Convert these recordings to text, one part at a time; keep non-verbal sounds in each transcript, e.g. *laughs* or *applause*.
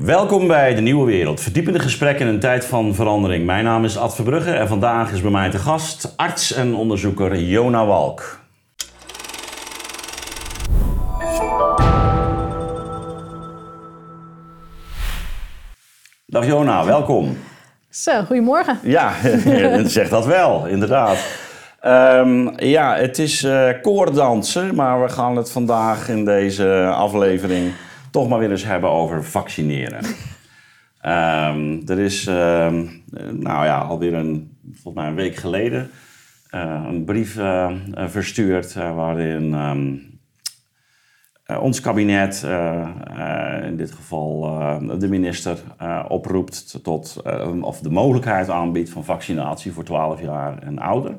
Welkom bij De Nieuwe Wereld. Verdiepende gesprekken in een tijd van verandering. Mijn naam is Ad Verbrugge en vandaag is bij mij te gast arts en onderzoeker Jona Walk. Dag Jona, welkom. Zo, goedemorgen. Ja, *laughs* zeg dat wel, inderdaad. Um, ja, het is uh, koordansen, maar we gaan het vandaag in deze aflevering toch maar weer eens hebben over vaccineren. um, *laughs* er is, um, nou ja, alweer een, volgens mij een week geleden uh, een brief uh, verstuurd waarin ons kabinet, in dit geval de minister, oproept tot, of de mogelijkheid aanbiedt van vaccinatie voor 12 jaar en ouder.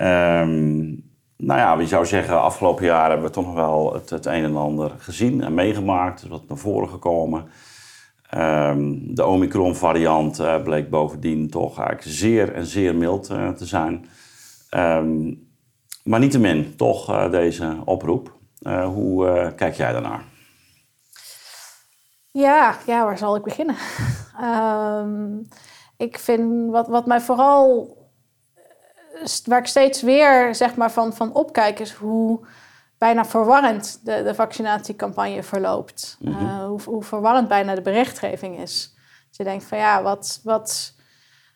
Um, nou ja, wie zou zeggen, afgelopen jaar hebben we toch nog wel het, het een en ander gezien en meegemaakt. Wat naar voren gekomen. Um, de Omicron-variant uh, bleek bovendien toch eigenlijk zeer en zeer mild uh, te zijn. Um, maar niettemin, toch uh, deze oproep. hoe kijk jij daarnaar? Ja, ja, waar zal ik beginnen? um, *laughs* ik vind wat, wat mij vooral waar ik steeds weer zeg maar, van, van opkijk, is hoe bijna verwarrend de, de vaccinatiecampagne verloopt. Mm hoe, hoe, verwarrend bijna de berichtgeving is. Dus je denkt van ja, wat. wat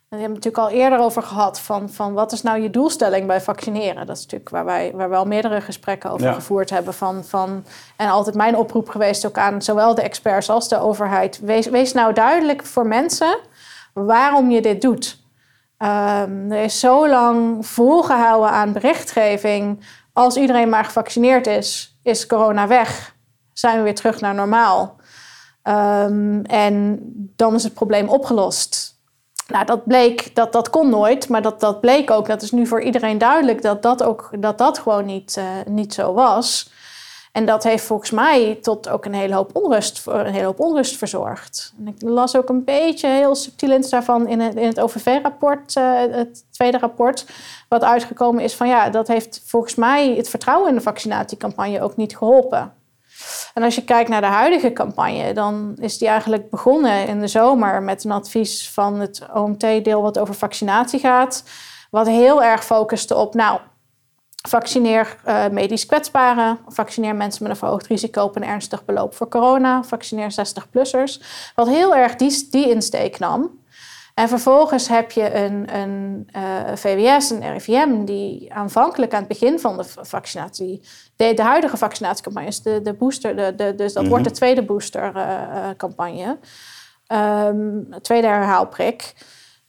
we hebben het natuurlijk al eerder over gehad van, van wat is nou je doelstelling bij vaccineren? Dat is natuurlijk waar wij, waar we al meerdere gesprekken over gevoerd hebben. Van, van, en altijd mijn oproep geweest ook aan zowel de experts als de overheid. Wees, wees nou duidelijk voor mensen waarom je dit doet. Um, er is zo lang volgehouden aan berichtgeving. Als iedereen maar gevaccineerd is, is corona weg. Zijn we weer terug naar normaal. Um, en dan is het probleem opgelost. Nou, dat bleek, dat, dat kon nooit, maar dat, dat bleek ook. Dat is nu voor iedereen duidelijk dat dat, ook, dat, dat gewoon niet, uh, niet zo was. En dat heeft volgens mij tot ook een hele hoop onrust, een hele hoop onrust verzorgd. En ik las ook een beetje heel subtiel iets daarvan in het, in het OVV-rapport, uh, het tweede rapport, wat uitgekomen is van ja, dat heeft volgens mij het vertrouwen in de vaccinatiecampagne ook niet geholpen. En als je kijkt naar de huidige campagne, dan is die eigenlijk begonnen in de zomer met een advies van het OMT-deel wat over vaccinatie gaat. Wat heel erg focuste op, nou, Vaccineer uh, medisch kwetsbaren. Vaccineer mensen met een verhoogd risico op een ernstig beloop voor corona. Vaccineer 60-plussers. Wat heel erg die, die insteek nam. En vervolgens heb je een, een uh, eh, VWS, een RIVM, die aanvankelijk aan het begin van de vaccinatie, de, de huidige vaccinatiecampagne, de, de booster, de, de, dus dat wordt de mhm. tweede boostercampagne, uh, um, tweede herhaalprik,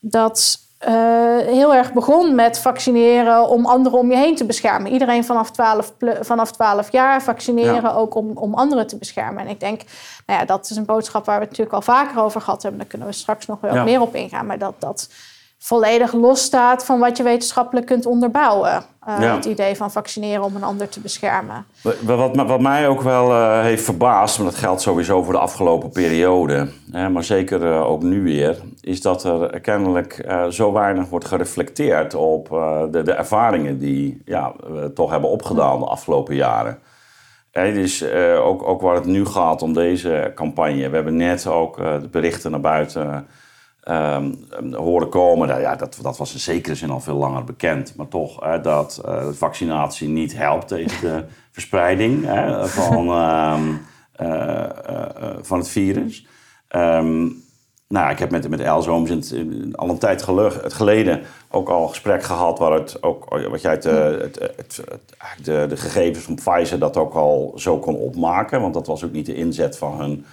dat uh, heel erg begon met vaccineren om anderen om je heen te beschermen. Iedereen vanaf 12, vanaf 12 jaar vaccineren ook om, om anderen te beschermen. En ik denk, nou ja, dat is een boodschap waar we het natuurlijk al vaker over gehad hebben. Daar kunnen we straks nog wel meer op ingaan. Maar dat dat volledig losstaat van wat je wetenschappelijk kunt onderbouwen. Uh, Het idee van vaccineren om een ander te beschermen. Wat, wat mij ook wel uh, heeft verbaasd, maar dat geldt sowieso voor de afgelopen periode, hè, maar zeker uh, ook nu weer, is dat er kennelijk zo weinig wordt gereflecteerd op de, de, ervaringen die ja, we toch hebben opgedaan de afgelopen jaren. Is ook, ook waar het nu gaat om deze campagne. We hebben net ook de berichten naar buiten um, horen komen. Nou, ja, dat, dat was in zekere zin al veel langer bekend. Maar toch dat uh, vaccinatie niet helpt tegen de *laughs* verspreiding hè, van, um, *laughs* uh, van het virus. Um, nou, ik heb met, met Els Ooms al een tijd geleden ook al een gesprek gehad... waar het ook, wat jij het, het, het, de, de gegevens van Pfizer dat ook al zo kon opmaken. Want dat was ook niet de inzet van hun,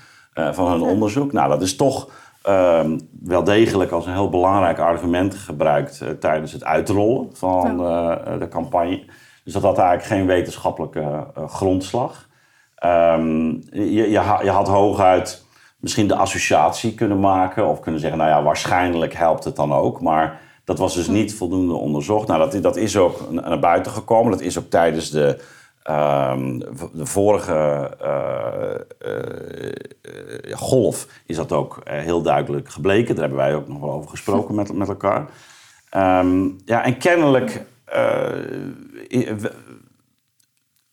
van hun onderzoek. Nou, dat is toch um, wel degelijk als een heel belangrijk argument gebruikt uh, tijdens het uitrollen van uh, de campagne. Dus dat had eigenlijk geen wetenschappelijke uh, grondslag. Um, je, je, je, had hooguit misschien de associatie kunnen maken of kunnen zeggen, nou ja, waarschijnlijk helpt het dan ook. Maar dat was dus niet voldoende onderzocht. Nou, dat, dat is ook naar buiten gekomen. Dat is ook tijdens de Um, de vorige uh, uh, golf is dat ook heel duidelijk gebleken. Daar hebben wij ook nog wel over gesproken met, met elkaar. Um, ja, en kennelijk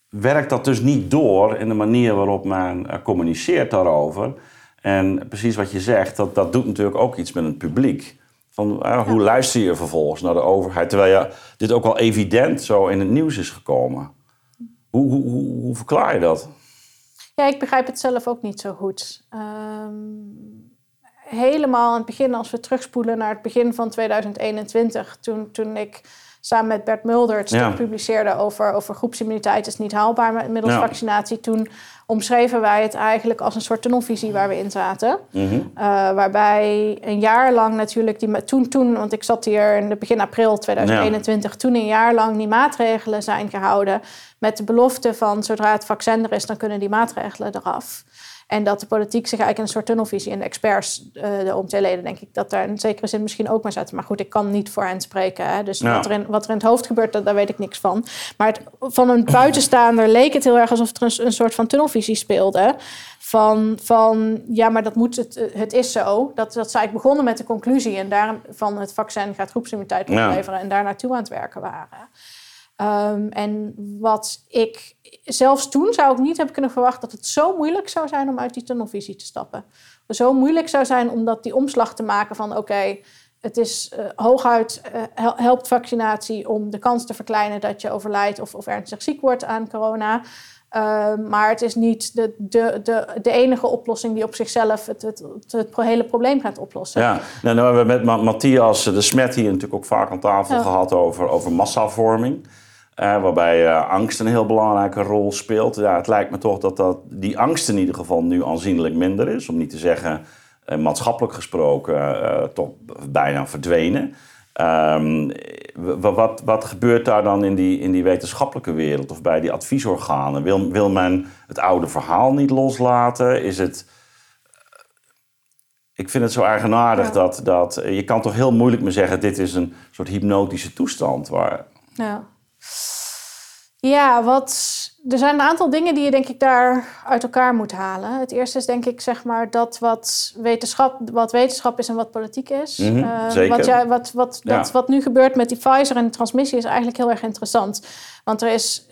werkt dat dus niet door in de manier waarop men communiceert daarover. En precies wat je zegt, dat, dat doet natuurlijk ook iets met het publiek. Van, eh, hoe luister je vervolgens naar de overheid? Terwijl dit ook al evident zo in het nieuws is gekomen. Hoe, hoe, hoe, hoe verklaar je dat? Ja, ik begrijp het zelf ook niet zo goed. Ehm, helemaal aan het begin, als we terugspoelen naar het begin van 2021, toen, toen ik samen met Bert Mulder het stuk publiceerde over, over groepsimmuniteit is niet haalbaar middels vaccinatie. Toen omschreven wij het eigenlijk als een soort tunnelvisie waar we in zaten. Mhm. Eh, waarbij een jaar lang natuurlijk, die, toen, toen, want ik zat hier in begin april 2021, toen een jaar lang die maatregelen zijn gehouden met de belofte van zodra het vaccin er is, dan kunnen die maatregelen eraf. En dat de politiek zich eigenlijk in een soort tunnelvisie en de experts, uh, de OMT-leden, denk ik, dat daar in zekere zin misschien ook maar zetten. Maar goed, ik kan niet voor hen spreken. Hè? Dus wat, er in, wat er in het hoofd gebeurt, daar weet ik niks van. Maar het, van een buitenstaander leek het heel erg alsof er een, een soort van tunnelvisie speelde. Van, van ja, maar dat moet het, het is zo. Dat, dat zij begonnen met de conclusie en daar van het vaccin gaat groepsimmuniteit opleveren en daar naartoe aan het werken waren. Um, en wat ik zelfs toen zou ik niet hebben kunnen verwachten dat het zo moeilijk zou zijn om uit die tunnelvisie te stappen. Zo moeilijk zou zijn om dat die omslag te maken van oké, het is uh, hooguit uh, helpt vaccinatie om de kans te verkleinen dat je overlijdt of, of ernstig ziek wordt aan corona. Uh, maar het is niet de, de, de, de enige oplossing die op zichzelf het, het, het, hele probleem gaat oplossen. Ja, nou, nou hebben we met Matthias de Smet hier natuurlijk ook vaak aan tafel gehad over, over massavorming. Uh, waarbij uh, angst een heel belangrijke rol speelt. Ja, het lijkt me toch dat, dat die angst in ieder geval nu aanzienlijk minder is. Om niet te zeggen, uh, maatschappelijk gesproken, toch bijna verdwenen. Um, wat, wat gebeurt daar dan in die, in die wetenschappelijke wereld of bij die adviesorganen? Wil, wil men het oude verhaal niet loslaten? Is het. Ik vind het zo eigenaardig dat, dat je kan toch heel moeilijk me zeggen: dit is een soort hypnotische toestand. Waar, ja. Ja, wat, er zijn een aantal dingen die je denk ik daar uit elkaar moet halen. Het eerste is denk ik zeg maar dat wat wetenschap, wat wetenschap is en wat politiek is. Mm -hmm, zeker. Wat, ja, wat, wat, dat, wat nu gebeurt met die Pfizer en de transmissie is eigenlijk heel erg interessant. Want er is,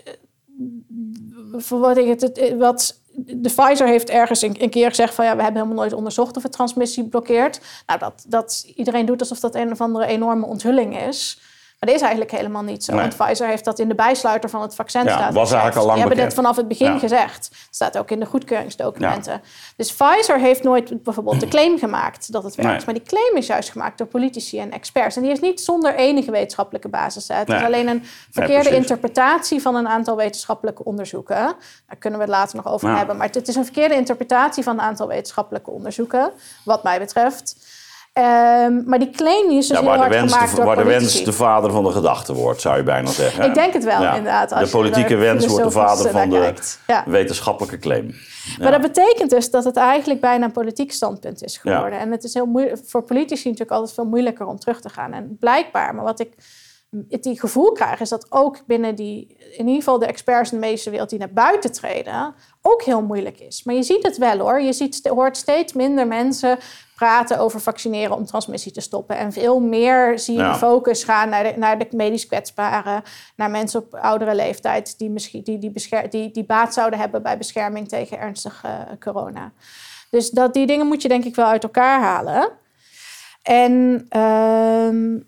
voor wat ik het, wat de Pfizer heeft ergens een, een, keer gezegd van ja, we hebben helemaal nooit onderzocht of het transmissie blokkeert. Nou, dat, dat iedereen doet alsof dat een of andere enorme onthulling is. Maar dat is eigenlijk helemaal niet zo. Want Pfizer heeft dat in de bijsluiter van het vaccin ja, staat. was eigenlijk al lang Die hebben dat vanaf het begin gezegd. Dat staat ook in de goedkeuringsdocumenten. Dus Pfizer heeft nooit bijvoorbeeld de claim gemaakt dat het werkt. Maar die claim is juist gemaakt door politici en experts. En die is niet zonder enige wetenschappelijke basis. Het is alleen een verkeerde interpretatie van een aantal wetenschappelijke onderzoeken. Daar kunnen we het later nog over hebben. Maar het is een verkeerde interpretatie van een aantal wetenschappelijke onderzoeken, wat mij betreft. Um, maar die claim is dus ja, heel hard gemaakt de, Waar de wens de vader van de gedachte wordt, zou je bijna zeggen. Ik denk het wel, inderdaad. de politieke wens wordt de vader van de ja. wetenschappelijke claim. Maar dat betekent dus dat het eigenlijk bijna een politiek standpunt is geworden. En het is heel moeilijk, voor politici natuurlijk altijd veel moeilijker om terug te gaan. En blijkbaar, maar wat ik het die gevoel krijg, is dat ook binnen die, in ieder geval de experts in de medische wereld die naar buiten treden, ook heel moeilijk is. Maar je ziet het wel hoor. Je ziet, hoort steeds minder mensen praten over vaccineren om transmissie te stoppen. En veel meer zie je de focus gaan naar de, naar de medisch kwetsbaren, naar mensen op oudere leeftijd die, misschien, die, die, die, die baat zouden hebben bij bescherming tegen ernstige uh, corona. Dus dat, die dingen moet je denk ik wel uit elkaar halen. En uh,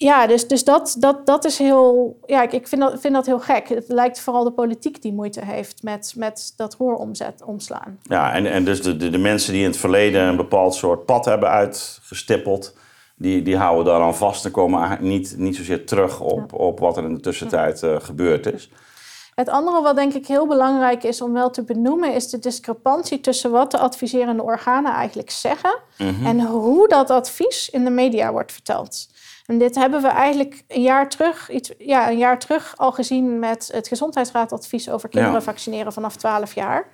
ja, dus, dus dat, dat, dat is heel. Ja, ik, ik vind, dat, vind dat heel gek. Het lijkt vooral de politiek die moeite heeft met, met dat roer omzet, omslaan. Ja, en, en dus de, de, de mensen die in het verleden een bepaald soort pad hebben uitgestippeld. Die, die houden daaraan vast en komen niet, niet zozeer terug op, op wat er in de tussentijd uh, gebeurd is. Het andere wat denk ik heel belangrijk is om wel te benoemen, is de discrepantie tussen wat de adviserende organen eigenlijk zeggen mm -hmm. en hoe dat advies in de media wordt verteld. En dit hebben we eigenlijk een jaar terug, iets, ja, een jaar terug al gezien met het Gezondheidsraadadvies over kinderen vaccineren vanaf 12 jaar.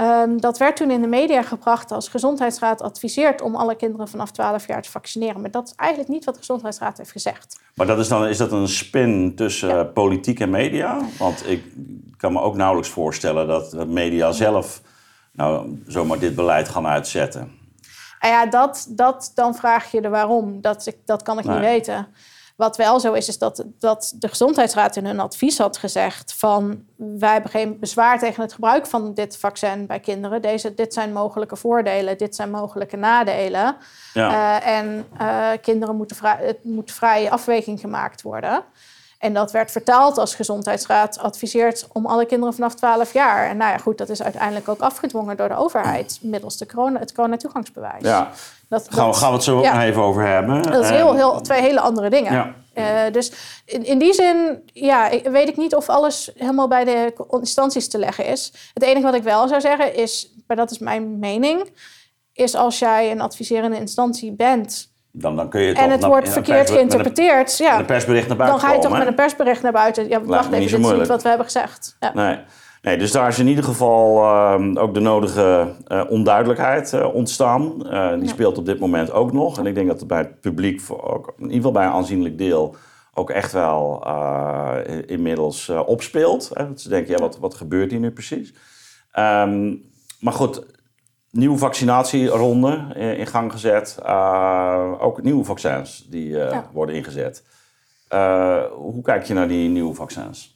Um, dat werd toen in de media gebracht als Gezondheidsraad adviseert om alle kinderen vanaf 12 jaar te vaccineren. Maar dat is eigenlijk niet wat de Gezondheidsraad heeft gezegd. Maar dat is, dan, is dat een spin tussen politiek en media? Want ik kan me ook nauwelijks voorstellen dat de media zelf nou, zomaar dit beleid gaan uitzetten. Nou ja, dat, dat, dan vraag je de waarom. Dat, ik, dat kan ik niet weten. Wat wel zo is, is dat, dat de Gezondheidsraad in hun advies had gezegd van wij hebben geen bezwaar tegen het gebruik van dit vaccin bij kinderen. Deze, dit zijn mogelijke voordelen, dit zijn mogelijke nadelen. Ja. Uh, en uh, kinderen moeten vrij, het moet vrije afweging gemaakt worden. En dat werd vertaald als gezondheidsraad adviseert om alle kinderen vanaf 12 jaar. En nou ja, goed, dat is uiteindelijk ook afgedwongen door de overheid middels de corona, het coronatoegangsbewijs. Ja, dat, gaan, we, gaan we het zo even over hebben. Dat is heel, heel, twee hele andere dingen. Ja. Uh, dus in, in, die zin ja, weet ik niet of alles helemaal bij de instanties te leggen is. Het enige wat ik wel zou zeggen is, maar dat is mijn mening, is als jij een adviserende instantie bent dan, dan kun je en het wordt verkeerd geïnterpreteerd. ja. een persbericht naar buiten Dan ga je toch met een persbericht naar buiten. Ja, wacht even, dit is niet wat we hebben gezegd. Ja. Nee. nee, dus daar is in ieder geval uh, ook de nodige uh, onduidelijkheid uh, ontstaan. die ja. speelt op dit moment ook nog. En ik denk dat het bij het publiek, ook, in ieder geval bij een aanzienlijk deel, ook echt wel inmiddels opspeelt. Hè? Dat ze denken, ja, wat, wat gebeurt hier nu precies? Um, maar goed, nieuwe vaccinatieronde in gang gezet. Uh, ook nieuwe vaccins die uh, worden ingezet. Uh, hoe kijk je naar die nieuwe vaccins?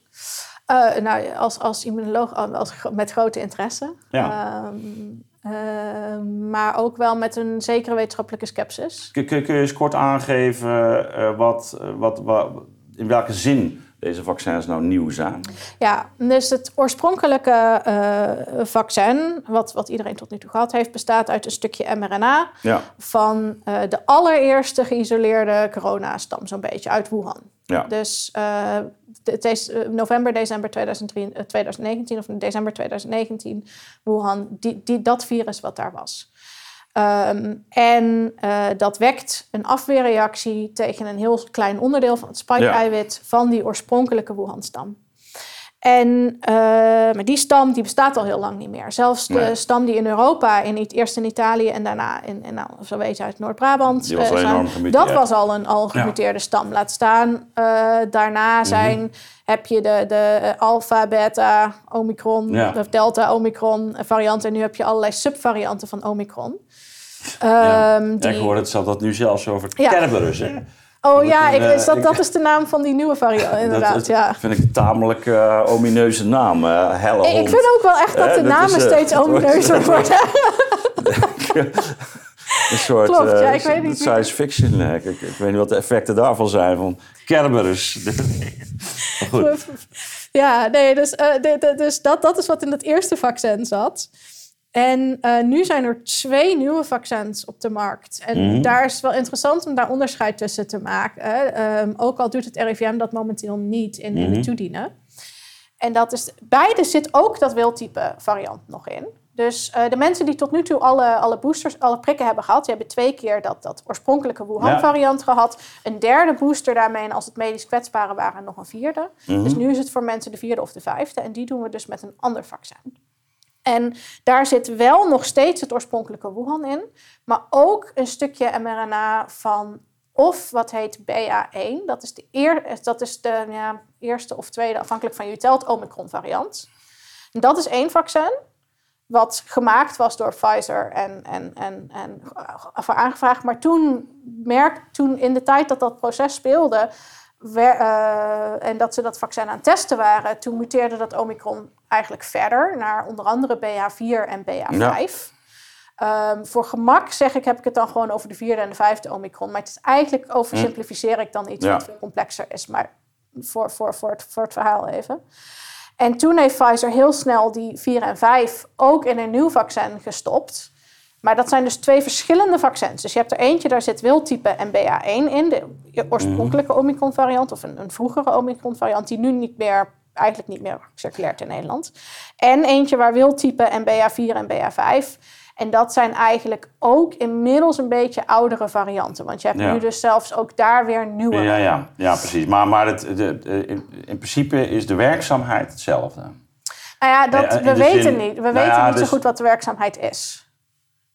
nou, als, als immunoloog als, met grote interesse. Ja. Ehm, maar ook wel met een zekere wetenschappelijke skepsis. Kun, kun, kun je eens kort aangeven wat, wat, wat, in welke zin deze vaccins nou nieuw zijn? Ja, dus het oorspronkelijke uh, vaccin, wat, wat iedereen tot nu toe gehad heeft, bestaat uit een stukje mRNA ja. van uh, de allereerste geïsoleerde coronastam, zo'n beetje uit Wuhan. Ja. Dus uh, het is november, december 2019 of december 2019, Wuhan, die, die, dat virus wat daar was. Um, en uh, dat wekt een afweerreactie tegen een heel klein onderdeel van het spike-eiwit van die oorspronkelijke Wuhan-stam. En uh, maar die stam die bestaat al heel lang niet meer. Zelfs de stam die in Europa, in, eerst in Italië en daarna in, in nou, zo weet je, uit Noord-Brabant. Uh, dat was al een al gemuteerde ja. stam. Laat staan, daarna mhm. zijn, mm -hmm. heb je de, de alpha, beta, omicron, ja. of delta, omicron varianten. En nu heb je allerlei subvarianten van omicron. Ja. Um, die... ja, ik hoor het zelf dat nu zelfs over ja. Kerberus. Oh ja, ik, is dat, dat *laughs* is de naam van die nieuwe variant, inderdaad. Dat, ja. vind ik een tamelijk uh, omineuze naam, uh, Helle Ik vind ook wel echt dat de namen is, steeds omineuzer worden. een soort Klopt, ja, ik weet niet science fiction. Ik, ik, ik, weet niet wat de effecten daarvan zijn. Van Kerberus. *laughs* Goed. Ja, nee, dus, de, de, dus dat, dat is wat in het eerste vaccin zat. En uh, nu zijn er twee nieuwe vaccins op de markt. En mm. daar is het wel interessant om daar onderscheid tussen te maken. Um, ook al doet het RIVM dat momenteel niet in, mm. in de mhm. toedienen. En dat is, beide zit ook dat wildtype variant nog in. Dus uh, de mensen die tot nu toe alle, alle boosters, alle prikken hebben gehad, die hebben twee keer dat, dat oorspronkelijke Wuhan-variant gehad. Een derde booster daarmee en als het medisch kwetsbare waren nog een vierde. Mm. Dus nu is het voor mensen de vierde of de vijfde. En die doen we dus met een ander vaccin. En daar zit wel nog steeds het oorspronkelijke Wuhan in, maar ook een stukje mRNA van of wat heet BA1. Dat is de, eer, dat is de ja, eerste of tweede, afhankelijk van je telt, Omicron variant. En dat is één vaccin wat gemaakt was door Pfizer en, en, en, en voor aangevraagd. Maar toen, merk, toen in de tijd dat dat proces speelde, uh, en dat ze dat vaccin aan het testen waren, toen muteerde dat Omicron eigenlijk verder naar onder andere BA4 en BA5. Um, voor gemak zeg ik, heb ik het dan gewoon over de vierde en de vijfde Omicron. Maar het is eigenlijk, oversimplificeer ik dan iets wat veel complexer is. Maar voor, voor, voor, het, voor het verhaal even. En toen heeft Pfizer heel snel die 4 en 5 ook in een nieuw vaccin gestopt. Maar dat zijn dus twee verschillende vaccins. Dus je hebt er eentje, daar zit wildtype en BA1 in, de oorspronkelijke mhm. Omicron-variant, of een, een vroegere Omicron-variant, die nu niet meer, eigenlijk niet meer circuleert in Nederland. En eentje waar wildtype en BA4 en BA5. En dat zijn eigenlijk ook inmiddels een beetje oudere varianten. Want je hebt nu dus zelfs ook daar weer nieuwe. Ja, ja, ja precies. Maar, maar het, de, in principe is de werkzaamheid hetzelfde. Nou ja, dat, we weten niet. We nou weten niet zo dus- goed wat de werkzaamheid is.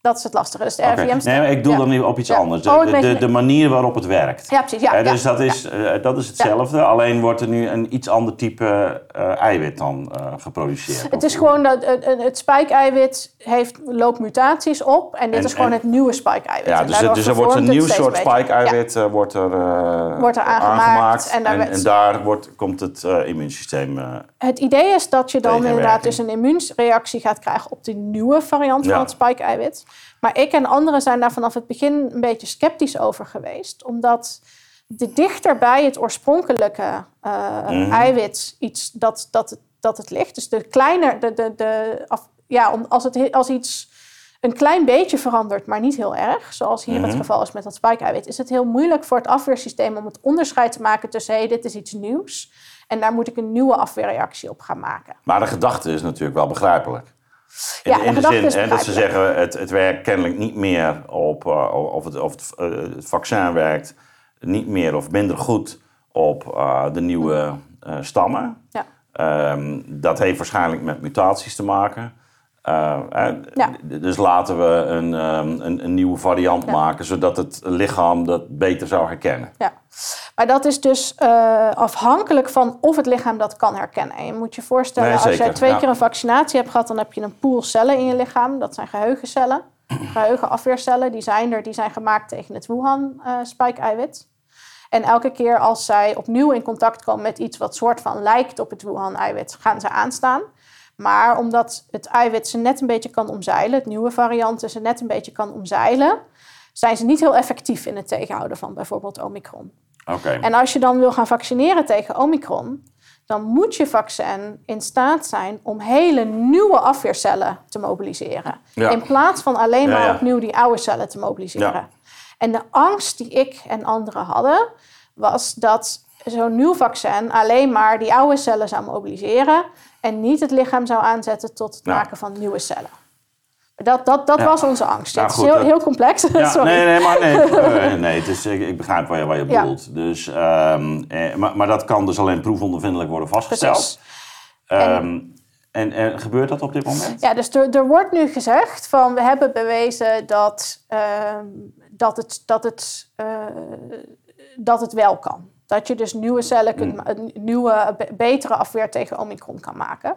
Dat is het lastige. Dus de. RIVM Nee, maar ik doe ja. dan nu op iets Ja. anders. De, Oh, de, de, manier waarop het werkt. Ja, precies. Ja, dus dat, is, eh, dat is hetzelfde, alleen wordt er nu een iets ander type eh, eiwit dan eh, geproduceerd. Het is gewoon dat het, het- spike-eiwit heeft, loopt mutaties op. En dit En- is gewoon en- het nieuwe spike-eiwit. Ja, dus, dus er wordt een nieuw soort beetje. spike-eiwit eh, wordt er, Wordt aangemaakt en daar en, wordt, komt het immuunsysteem... Het idee is dat je dan inderdaad dus een immuunreactie gaat krijgen op de nieuwe variant Ja. van het spike-eiwit. Maar ik en anderen zijn daar vanaf het begin een beetje sceptisch over geweest. Omdat de dichter bij het oorspronkelijke eh, Mhm. eiwit iets dat, dat, het- dat het ligt. Dus de kleiner, de, de, de, af, ja, als, het, als iets een klein beetje verandert, maar niet heel erg, zoals hier het Mhm. geval is met dat spike-eiwit, is het heel moeilijk voor het afweersysteem om het onderscheid te maken tussen hey, dit is iets nieuws en daar moet ik een nieuwe afweerreactie op gaan maken. Maar de gedachte is natuurlijk wel begrijpelijk. In, Ja, de in de zin hè, dat ze zeggen, het, het werkt kennelijk niet meer op, eh, of, het, of het, eh, het vaccin werkt niet meer of minder goed op eh, de nieuwe eh, stammen. Ja. Ehm, dat heeft waarschijnlijk met mutaties te maken. Eh, Ja. Dus laten we een, ehm, een, een nieuwe variant Ja. maken, zodat het lichaam dat beter zou herkennen. Ja, maar dat is dus afhankelijk van of het lichaam dat kan herkennen. En je moet je voorstellen, Nee, als jij twee ja. keer een vaccinatie hebt gehad, dan heb je een pool cellen in je lichaam. Dat zijn geheugencellen, *clears throat* geheugenafweercellen. Die zijn er, die zijn gemaakt tegen het Wuhan-spike-eiwit. En elke keer als zij opnieuw in contact komen met iets wat soort van lijkt op het Wuhan-eiwit, gaan ze aanstaan. Maar omdat het eiwit ze net een beetje kan omzeilen, het nieuwe variant ze net een beetje kan omzeilen, zijn ze niet heel effectief in het tegenhouden van bijvoorbeeld Omicron. Oké. En als je dan wil gaan vaccineren tegen Omicron, dan moet je vaccin in staat zijn om hele nieuwe afweercellen te mobiliseren. Ja. In plaats van alleen Ja, maar ja. opnieuw die oude cellen te mobiliseren. En de angst die ik en anderen hadden, was dat zo'n nieuw vaccin alleen maar die oude cellen zou mobiliseren en niet het lichaam zou aanzetten tot het Ja. maken van nieuwe cellen. Dat, dat, dat Ja. was onze angst. Nou, het goed, is heel, dat- heel complex. *laughs* Ja, Sorry. nee, nee, maar nee, *laughs* eh, nee het is, ik, ik begrijp waar je, waar je Ja. bedoelt. Dus, ehm, eh, maar, maar dat kan dus alleen proefondervindelijk worden vastgesteld. Precies. Ehm, en, en gebeurt dat op dit moment? Ja, dus er, er wordt nu gezegd van we hebben bewezen dat, ehm, dat, het, dat, het, eh, dat het wel kan. Dat je dus nieuwe cellen kunt, Hmm. nieuwe, be- betere afweer tegen Omicron kan maken.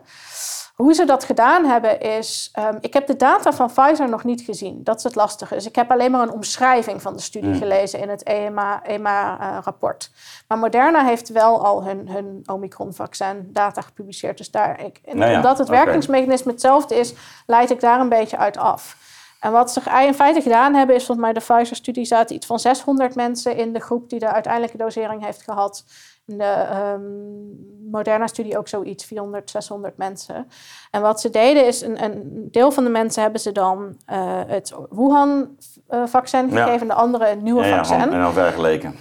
Hoe ze dat gedaan hebben is, ehm, ik heb de data van Pfizer nog niet gezien. Dat is het lastige. Dus ik heb alleen maar een omschrijving van de studie Hmm. gelezen in het E EMA-rapport. maar Moderna heeft wel al hun, hun Omicron-vaccin data gepubliceerd. Dus daar, ik, en Nou ja, omdat het werkingsmechanisme hetzelfde is, leid ik daar een beetje uit af. En wat ze in feite gedaan hebben, is volgens mij de Pfizer-studie zaten iets van 600 mensen in de groep die de uiteindelijke dosering heeft gehad. In de ehm, Moderna-studie ook zoiets, 400, 600 mensen. En wat ze deden is, een, een deel van de mensen hebben ze dan eh, het Wuhan-vaccin Ja. gegeven, de andere een nieuwe Ja, ja, vaccin. en dan vergeleken.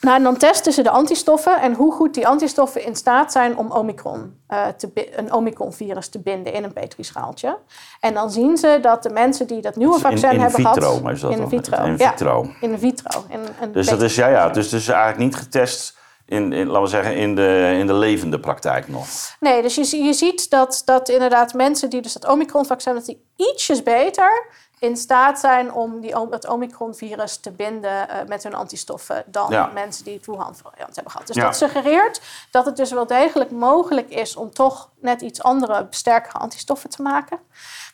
Nou, en dan testen ze de antistoffen en hoe goed die antistoffen in staat zijn om Omicron, eh, te een Omicron-virus te binden in een petrischaaltje. En dan zien ze dat de mensen die dat nieuwe Dus in- vaccin in hebben vitro, gehad... maar is dat in dan? vitro, In ja. vitro. In vitro. In Dus dat is, ja, ja, dus is eigenlijk niet getest in, in, laten we zeggen, in de, in de levende praktijk nog. Nee, dus je, je ziet dat, dat inderdaad mensen die dus dat Omicron-vaccin... dat die ietsjes beter in staat zijn om die, het Omicron-virus te binden eh, met hun antistoffen... dan Ja. mensen die het Wuhan-variant hebben gehad. Dus Ja. dat suggereert dat het dus wel degelijk mogelijk is... om toch net iets andere, sterkere antistoffen te maken.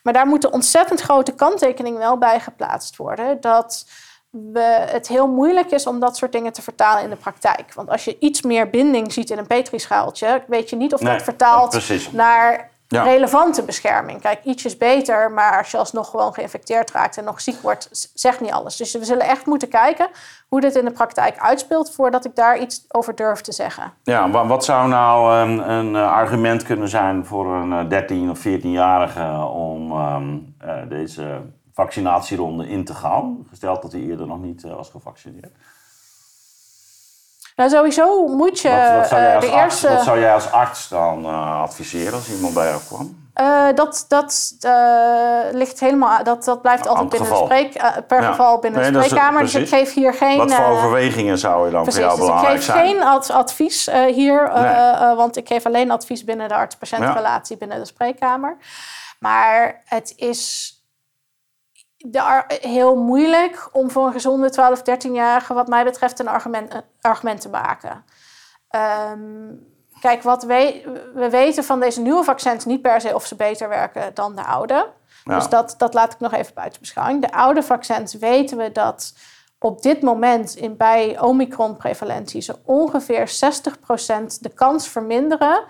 Maar daar moet een ontzettend grote kanttekening wel bij geplaatst worden... dat we, het heel moeilijk is om dat soort dingen te vertalen in de praktijk. Want als je iets meer binding ziet in een petrischaaltje... weet je niet of Nee, dat vertaalt precies. naar Ja. relevante bescherming. Kijk, ietsjes beter, maar als je alsnog gewoon geïnfecteerd raakt en nog ziek wordt, zegt niet alles. Dus we zullen echt moeten kijken hoe dit in de praktijk uitspeelt voordat ik daar iets over durf te zeggen. Ja, wa- wat zou nou een, een eh, argument kunnen zijn voor een eh, 13 of 14-jarige om ehm, eh, deze vaccinatieronde in te gaan? Gesteld dat hij eerder nog niet eh, was gevaccineerd. Nou, sowieso moet je wat, wat, zou jij eh, als de arts, eerste. wat zou jij als arts dan eh, adviseren als iemand bij jou kwam? Eh, dat dat ligt helemaal. Dat, dat blijft Aan altijd binnen de spreek, per Ja. geval binnen Nee, de het, spreekkamer. Dus ik geef hier geen. Wat voor overwegingen zou je dan Precies, voor jou dus ik belangrijk geef zijn? geen ad- advies eh, hier, Nee. want ik geef alleen advies binnen de arts-patiëntrelatie binnen de spreekkamer. Maar het is. De, heel moeilijk om voor een gezonde 12, 13-jarige, wat mij betreft, een argument, een argument te maken. Ehm, kijk, wat we, we weten van deze nieuwe vaccins niet per se of ze beter werken dan de oude. Dus dat, dat laat ik nog even buiten beschouwing. De oude vaccins weten we dat op dit moment in, bij Omicron-prevalentie ze ongeveer 60% de kans verminderen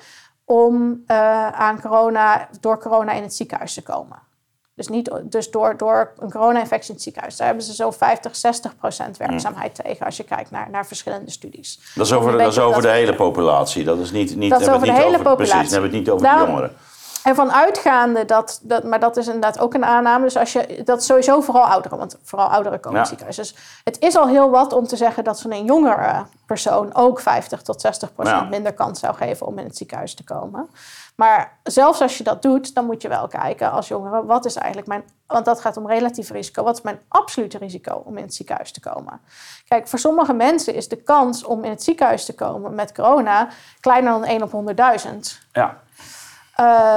om uh, aan corona, door corona in het ziekenhuis te komen. Dus, niet, dus door, door een corona-infectie in het ziekenhuis. Daar hebben ze zo 50, 60 procent werkzaamheid tegen als je kijkt naar, naar verschillende studies. Dat is over, dat is over de hele populatie. Dat is niet, niet, dat is over de hele populatie. Precies, dan hebben we het niet over de jongeren. En uitgaande dat, dat, maar dat is inderdaad ook een aanname. Dus als je, dat is sowieso vooral ouderen, want vooral ouderen komen ja. ziekenhuis. Dus het is al heel wat om te zeggen dat zo'n jongere persoon ook 50 tot 60 procent minder kans zou geven om in het ziekenhuis te komen. Maar zelfs als je dat doet, dan moet je wel kijken als jongere, wat is eigenlijk mijn, want dat gaat om relatief risico, wat is mijn absolute risico om in het ziekenhuis te komen? Kijk, voor sommige mensen is de kans om in het ziekenhuis te komen met corona kleiner dan 1 op 100.000. Ja.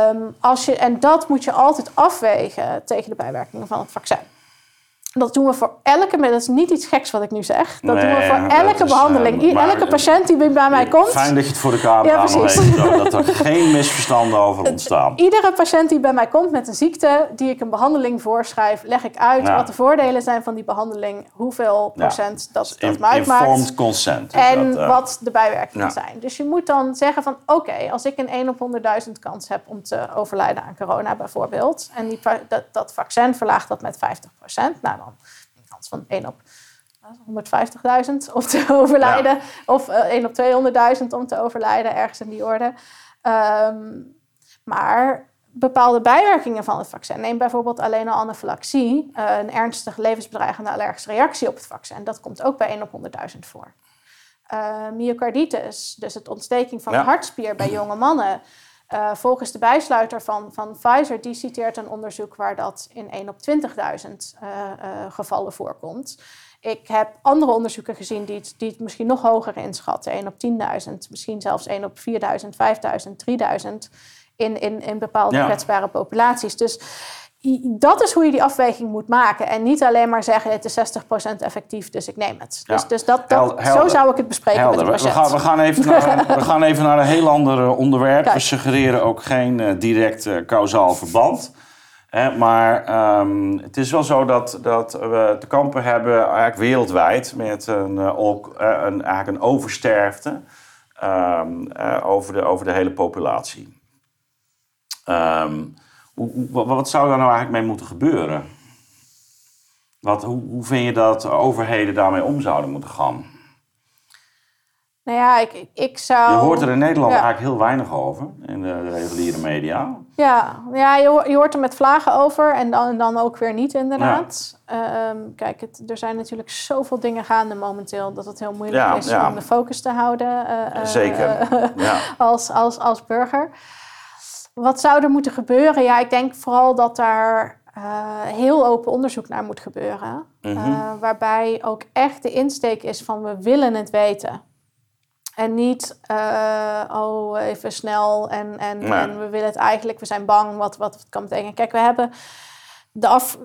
Um, als je, en dat moet je altijd afwegen tegen de bijwerkingen van het vaccin. Dat doen we voor elke, dat is niet iets geks wat ik nu zeg. Dat doen we voor elke behandeling. Uh, elke patiënt die bij mij komt. Fijn dat je het voor de camera ja, heeft, dat er *laughs* geen misverstanden over ontstaan. Iedere patiënt die bij mij komt met een ziekte, die ik een behandeling voorschrijf, leg ik uit wat de voordelen zijn van die behandeling, hoeveel procent dat, uitmaakt. Informed consent. En dat, uh, wat de bijwerkingen zijn. Dus je moet dan zeggen van, oké, als ik een 1 op 100.000 kans heb om te overlijden aan corona bijvoorbeeld, en die, dat, dat vaccin verlaagt dat met 50 nou dan een kans van 1 op 150.000 om te *laughs* overlijden. Of uh, 1 op 200.000 om te overlijden, ergens in die orde. Um, maar bepaalde bijwerkingen van het vaccin. Neem bijvoorbeeld alleen al anafylaxie, uh, een ernstig levensbedreigende allergische reactie op het vaccin. Dat komt ook bij 1 op 100.000 voor. Uh, myocarditis, dus het ontsteking van de hartspier bij jonge mannen, uh, volgens de bijsluiter van, van Pfizer, die citeert een onderzoek waar dat in 1 op 20.000 uh, uh, gevallen voorkomt. Ik heb andere onderzoeken gezien die het, die het misschien nog hoger inschatten. 1 op 10.000, misschien zelfs 1 op 4.000, 5.000, 3.000 in, in, in bepaalde kwetsbare populaties. Dus dat is hoe je die afweging moet maken. En niet alleen maar zeggen, het is 60% effectief, dus ik neem het. Dus, dus dat, dat zo zou ik het bespreken met de patiënt. We gaan, we gaan, even, naar, we gaan even naar een heel ander onderwerp. We suggereren ook geen uh, direct uh, kausaal verband. maar um, het is wel zo dat, dat we te kampen hebben eigenlijk wereldwijd met een, uh, een, eigenlijk een oversterfte um, over, de, over de hele populatie. Um, wat zou daar nou eigenlijk mee moeten gebeuren? Wat, hoe, hoe vind je dat overheden daarmee om zouden moeten gaan? Nou ja, ik, ik zou... Je hoort er in Nederland eigenlijk heel weinig over, in de, de reguliere media. Ja, ja je, je, hoort er met vlagen over en dan, dan ook weer niet inderdaad. Ehm, kijk, het, er zijn natuurlijk zoveel dingen gaande momenteel... dat het heel moeilijk is om de focus te houden. Uh, Zeker, *laughs* als, als, als burger. Wat zou er moeten gebeuren? Ja, ik denk vooral dat daar uh, heel open onderzoek naar moet gebeuren. uh, waarbij ook echt de insteek is van we willen het weten. En niet, uh, oh, even snel en, en, en, we willen het eigenlijk, we zijn bang, wat, wat, wat kan betekenen. Kijk, we hebben de af,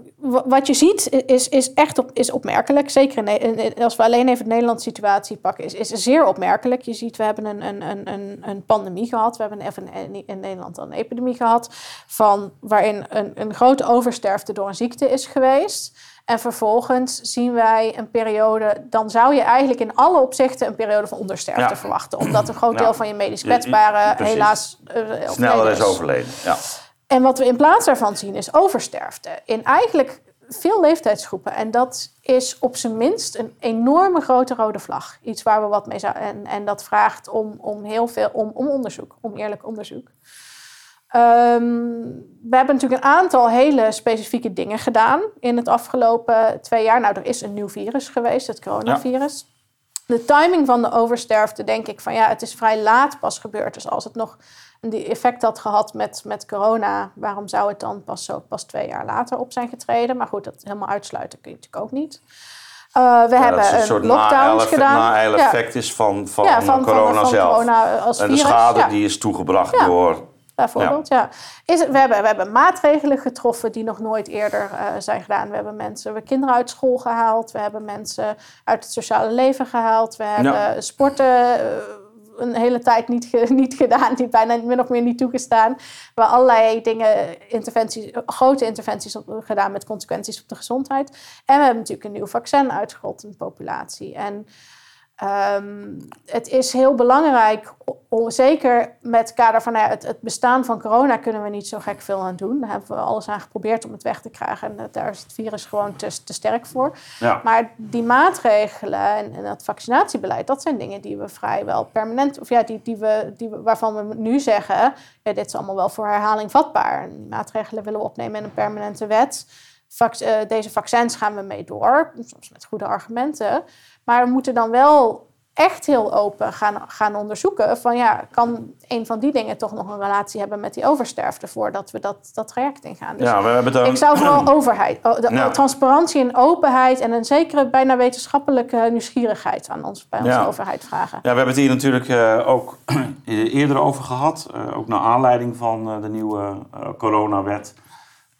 wat je ziet is, is echt op, is opmerkelijk. Zeker in, als we alleen even de Nederlandse situatie pakken, is, is zeer opmerkelijk. Je ziet, we hebben een, een, een, een pandemie gehad. We hebben even in Nederland al een epidemie gehad. Van, waarin een, een grote oversterfte door een ziekte is geweest. En vervolgens zien wij een periode, dan zou je eigenlijk in alle opzichten een periode van ondersterfte verwachten. Omdat een groot deel van je medisch kwetsbare helaas uh, sneller is overleden. Ja. En wat we in plaats daarvan zien is oversterfte. In eigenlijk veel leeftijdsgroepen. En dat is op zijn minst een enorme grote rode vlag. Iets waar we wat mee zouden. En, en dat vraagt om, om heel veel om, om onderzoek, om eerlijk onderzoek. Um, we hebben natuurlijk een aantal hele specifieke dingen gedaan in het afgelopen twee jaar. Nou, er is een nieuw virus geweest, het coronavirus. De timing van de oversterfte, denk ik van ja, het is vrij laat pas gebeurd. Dus als het nog die effect had gehad met, met corona, waarom zou het dan pas, zo, pas twee jaar later op zijn getreden? Maar goed, dat helemaal uitsluiten kun je natuurlijk ook niet. Uh, we hebben een, een soort lockdowns gedaan. na-effect is van, van, ja, van, corona van, zelf. Corona als en de schade die is toegebracht door bijvoorbeeld. Ja. Is het, we, hebben, we hebben maatregelen getroffen die nog nooit eerder uh, zijn gedaan. We hebben mensen, we kinderen uit school gehaald. We hebben mensen uit het sociale leven gehaald. We hebben sporten uh, een hele tijd niet, *laughs* niet gedaan, die bijna min of meer niet toegestaan. Waar allerlei dingen, interventies, grote interventies gedaan met consequenties op de gezondheid. En we hebben natuurlijk een nieuw vaccin uitgerold in de populatie. En Um, het is heel belangrijk, zeker met het kader van nou ja, het, het, bestaan van corona kunnen we niet zo gek veel aan doen. Daar hebben we alles aan geprobeerd om het weg te krijgen en daar is het virus gewoon te, te sterk voor. Ja. Maar die maatregelen en, en het vaccinatiebeleid, dat zijn dingen die we vrijwel permanent, of ja, die, die we, die waarvan we nu zeggen, ja, dit is allemaal wel voor herhaling vatbaar. En die maatregelen willen we opnemen in een permanente wet. Vac, uh, deze vaccins gaan we mee door, soms met goede argumenten. Maar we moeten dan wel echt heel open gaan, gaan onderzoeken van ja, kan een van die dingen toch nog een relatie hebben met die oversterfte voordat we dat, dat traject ingaan. Dus ja, we hebben dan... Ik zou vooral *clears throat* overheid, de, transparantie en openheid en een zekere bijna wetenschappelijke nieuwsgierigheid aan ons, bij onze overheid vragen. Ja, we hebben het hier natuurlijk uh, ook *clears throat* eerder over gehad, uh, ook naar aanleiding van uh, de nieuwe coronawet.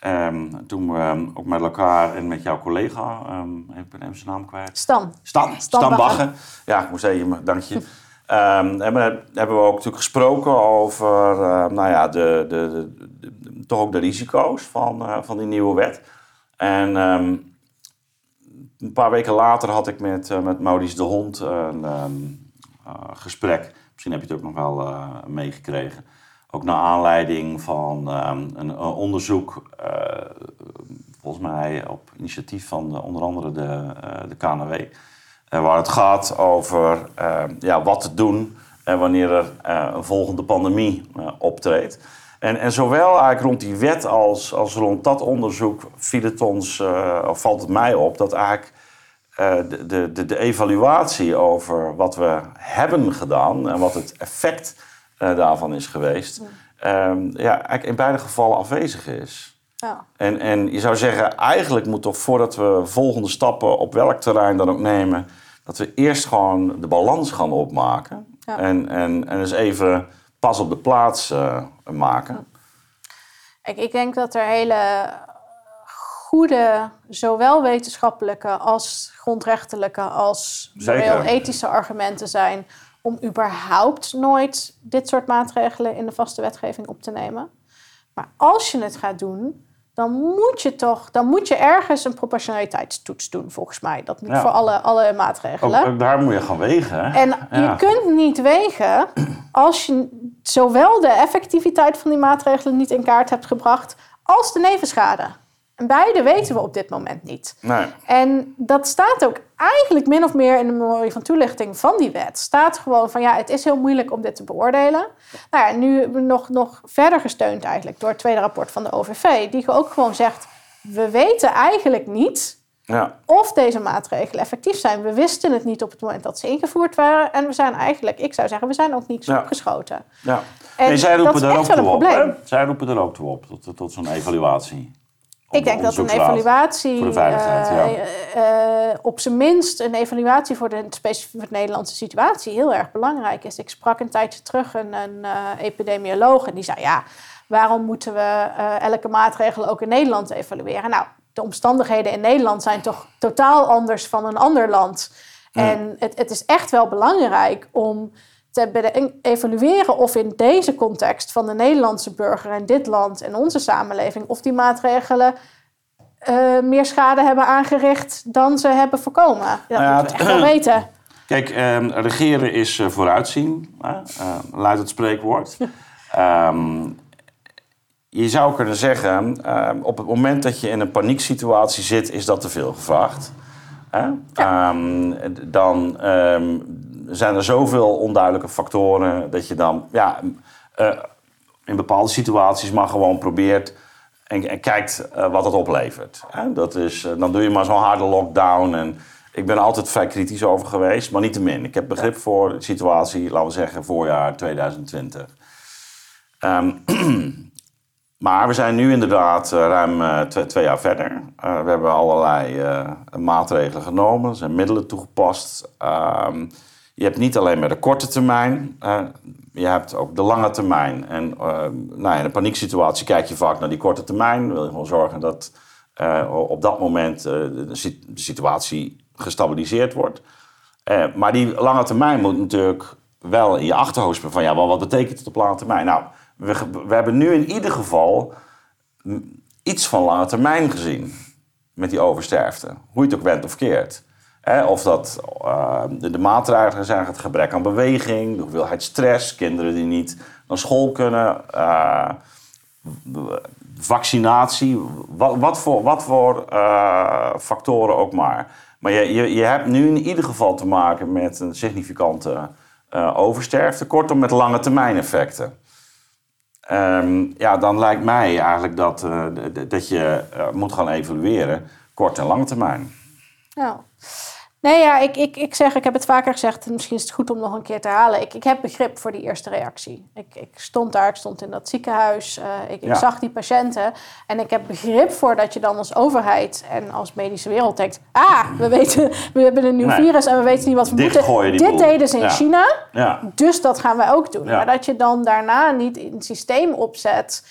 Um, toen we um, ook met elkaar en met jouw collega, um, ik ben even zijn naam kwijt. Stan. Stan, Stan, Bagge. Ja, even, dank je. hebben, hebben we ook natuurlijk gesproken over uh, nou ja, de, de, de, toch ook de risico's van, uh, van die nieuwe wet. En een paar weken later had ik met, uh, met Maurice de Hond een gesprek. Misschien heb je het ook nog wel meegekregen. Ook naar aanleiding van um, een, onderzoek, uh, volgens mij op initiatief van onder andere de, uh, de KNW, waar het gaat over ehm, ja, wat te doen wanneer er een volgende pandemie optreedt. En, en zowel eigenlijk rond die wet als, als rond dat onderzoek viel het ons, valt het mij op dat eigenlijk de, de, de evaluatie over wat we hebben gedaan en wat het effect daarvan is geweest, um, ja, eigenlijk in beide gevallen afwezig is. Ja. En, en je zou zeggen, eigenlijk moet toch voordat we volgende stappen op welk terrein dan ook nemen, dat we eerst gewoon de balans gaan opmaken. Ja. En, en, en eens even pas op de plaats uh, maken. Kijk, ik denk dat er hele goede, zowel wetenschappelijke als grondrechtelijke als moreel-ethische argumenten zijn om überhaupt nooit dit soort maatregelen in de vaste wetgeving op te nemen. Maar als je het gaat doen, dan moet je toch, dan moet je ergens een proportionaliteitstoets doen, volgens mij. Dat moet voor alle, alle maatregelen. Ook, daar moet je gaan wegen. En je kunt niet wegen als je zowel de effectiviteit van die maatregelen niet in kaart hebt gebracht, als de nevenschade. Beide weten we op dit moment niet. Nee. En dat staat ook eigenlijk min of meer in de memorie van toelichting van die wet. Staat gewoon van ja, het is heel moeilijk om dit te beoordelen. Nou ja, nu nog, nog verder gesteund eigenlijk door het tweede rapport van de OVV. Die ook gewoon zegt, we weten eigenlijk niet ja. of deze maatregelen effectief zijn. We wisten het niet op het moment dat ze ingevoerd waren. En we zijn eigenlijk, ik zou zeggen, we zijn ook niet zo opgeschoten. Ja. En zij roepen er ook toe op. Zij roepen er ook toe op, tot, tot zo'n evaluatie. Ik denk dat een evaluatie, voor de veiligheid, ja. uh, uh, op zijn minst een evaluatie voor de specifieke Nederlandse situatie heel erg belangrijk is. Ik sprak een tijdje terug een, een uh, epidemioloog en die zei: Ja, waarom moeten we elke maatregel ook in Nederland evalueren? Nou, de omstandigheden in Nederland zijn toch totaal anders van een ander land. En het, het is echt wel belangrijk om te evalueren of in deze context van de Nederlandse burger in dit land en onze samenleving, of die maatregelen uh, meer schade hebben aangericht dan ze hebben voorkomen. Dat nou ja, moeten we echt wel *clears throat* weten. Kijk, uh, regeren is uh, vooruitzien, uh, luidt het spreekwoord. um, *laughs* je zou kunnen zeggen, ehm, op het moment dat je in een panieksituatie zit, is dat te veel gevraagd. Ja. Um, dan zijn er zoveel onduidelijke factoren dat je dan ja, uh, in bepaalde situaties maar gewoon probeert en, en kijkt uh, wat het oplevert. Hè? Dat is, uh, dan doe je maar zo'n harde lockdown. En ik ben altijd vrij kritisch over geweest, maar niet te min. Ik heb begrip voor de situatie, laten we zeggen, voorjaar 2020. Um, *clears throat* maar we zijn nu inderdaad ruim twee, twee, jaar verder. we hebben allerlei maatregelen genomen, er zijn middelen toegepast. Um, je hebt niet alleen maar de korte termijn, je hebt ook de lange termijn. En uh, nou, in een panieksituatie kijk je vaak naar die korte termijn. Wil je gewoon zorgen dat uh, op dat moment de, de, situatie gestabiliseerd wordt. maar die lange termijn moet natuurlijk wel in je achterhoofd van ja, wat betekent het op lange termijn? Nou, we, we hebben nu in ieder geval iets van lange termijn gezien met die oversterfte. Hoe je het ook went of keert of dat uh, de, maatregelen zijn, het gebrek aan beweging, de hoeveelheid stress, kinderen die niet naar school kunnen, uh, vaccinatie, wat, wat, voor, wat voor uh, factoren ook maar. Maar je, je, je hebt nu in ieder geval te maken met een significante oversterfte, kortom met lange termijn effecten. Um, ja, dan lijkt mij eigenlijk dat, dat je moet gaan evalueren, kort en lange termijn. Ja. Nee, ja, ik, ik, ik zeg, ik heb het vaker gezegd, misschien is het goed om nog een keer te halen. Ik, ik heb begrip voor die eerste reactie. Ik, ik stond daar, ik stond in dat ziekenhuis, uh, ik, ik zag die patiënten. En ik heb begrip voor dat je dan als overheid en als medische wereld denkt... ah, we, weten, we hebben een nieuw virus en we weten niet wat we Dicht moeten. Dit deden ze in China, ja. dus dat gaan wij ook doen. Maar dat je dan daarna niet een systeem opzet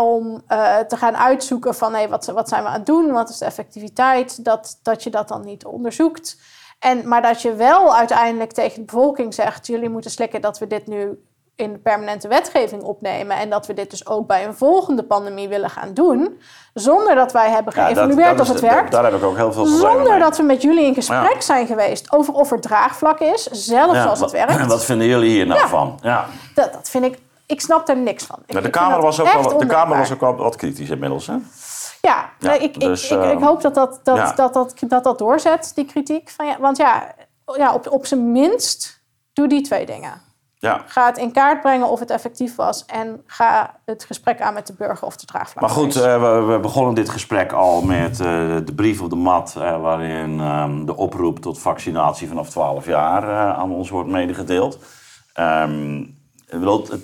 om uh, te gaan uitzoeken van hey, wat, wat zijn we aan het doen, wat is de effectiviteit, dat, dat je dat dan niet onderzoekt. En, maar dat je wel uiteindelijk tegen de bevolking zegt, jullie moeten slikken dat we dit nu in de permanente wetgeving opnemen en dat we dit dus ook bij een volgende pandemie willen gaan doen, zonder dat wij hebben geëvalueerd of het werkt. Daar heb ik ook heel veel Zonder dat we met jullie in gesprek zijn geweest over of er draagvlak is, zelfs als het werkt. En *laughs* wat vinden jullie hier nou van? Ja. Dat, dat vind ik ik snap er niks van. de, kamer was ook wel, de Kamer was ook wel wat kritisch inmiddels, hè? Ja, ja ik, dus, ik, ik, ik, ehm, hoop dat dat, dat, dat, dat, dat, dat doorzet, die kritiek. Van, ja, want ja, ja op, op zijn minst doe die twee dingen. Ja. Ga het in kaart brengen of het effectief was. En ga het gesprek aan met de burger of de draagvlak. Maar goed, uh, we, we, begonnen dit gesprek al met uh, de brief op de mat. Uh, waarin um, de oproep tot vaccinatie vanaf 12 jaar aan ons wordt medegedeeld. Um,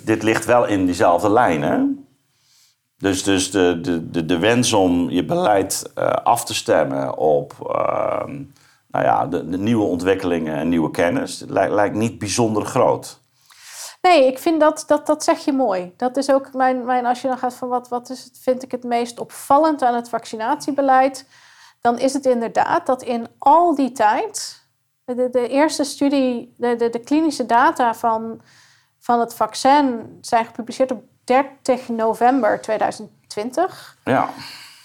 dit ligt wel in diezelfde lijn, hè? Dus, dus de, de, de, de wens om je beleid uh, af te stemmen op uh, nou ja, de, nieuwe ontwikkelingen en nieuwe kennis lijkt, lijkt niet bijzonder groot. Nee, ik vind dat, dat, dat zeg je mooi. Dat is ook mijn, mijn als je dan gaat van wat, wat is het, vind ik het meest opvallend aan het vaccinatiebeleid, dan is het inderdaad dat in al die tijd, de, de eerste studie, de, de, de klinische data van van het vaccin zijn gepubliceerd op 30 november 2020. Ja.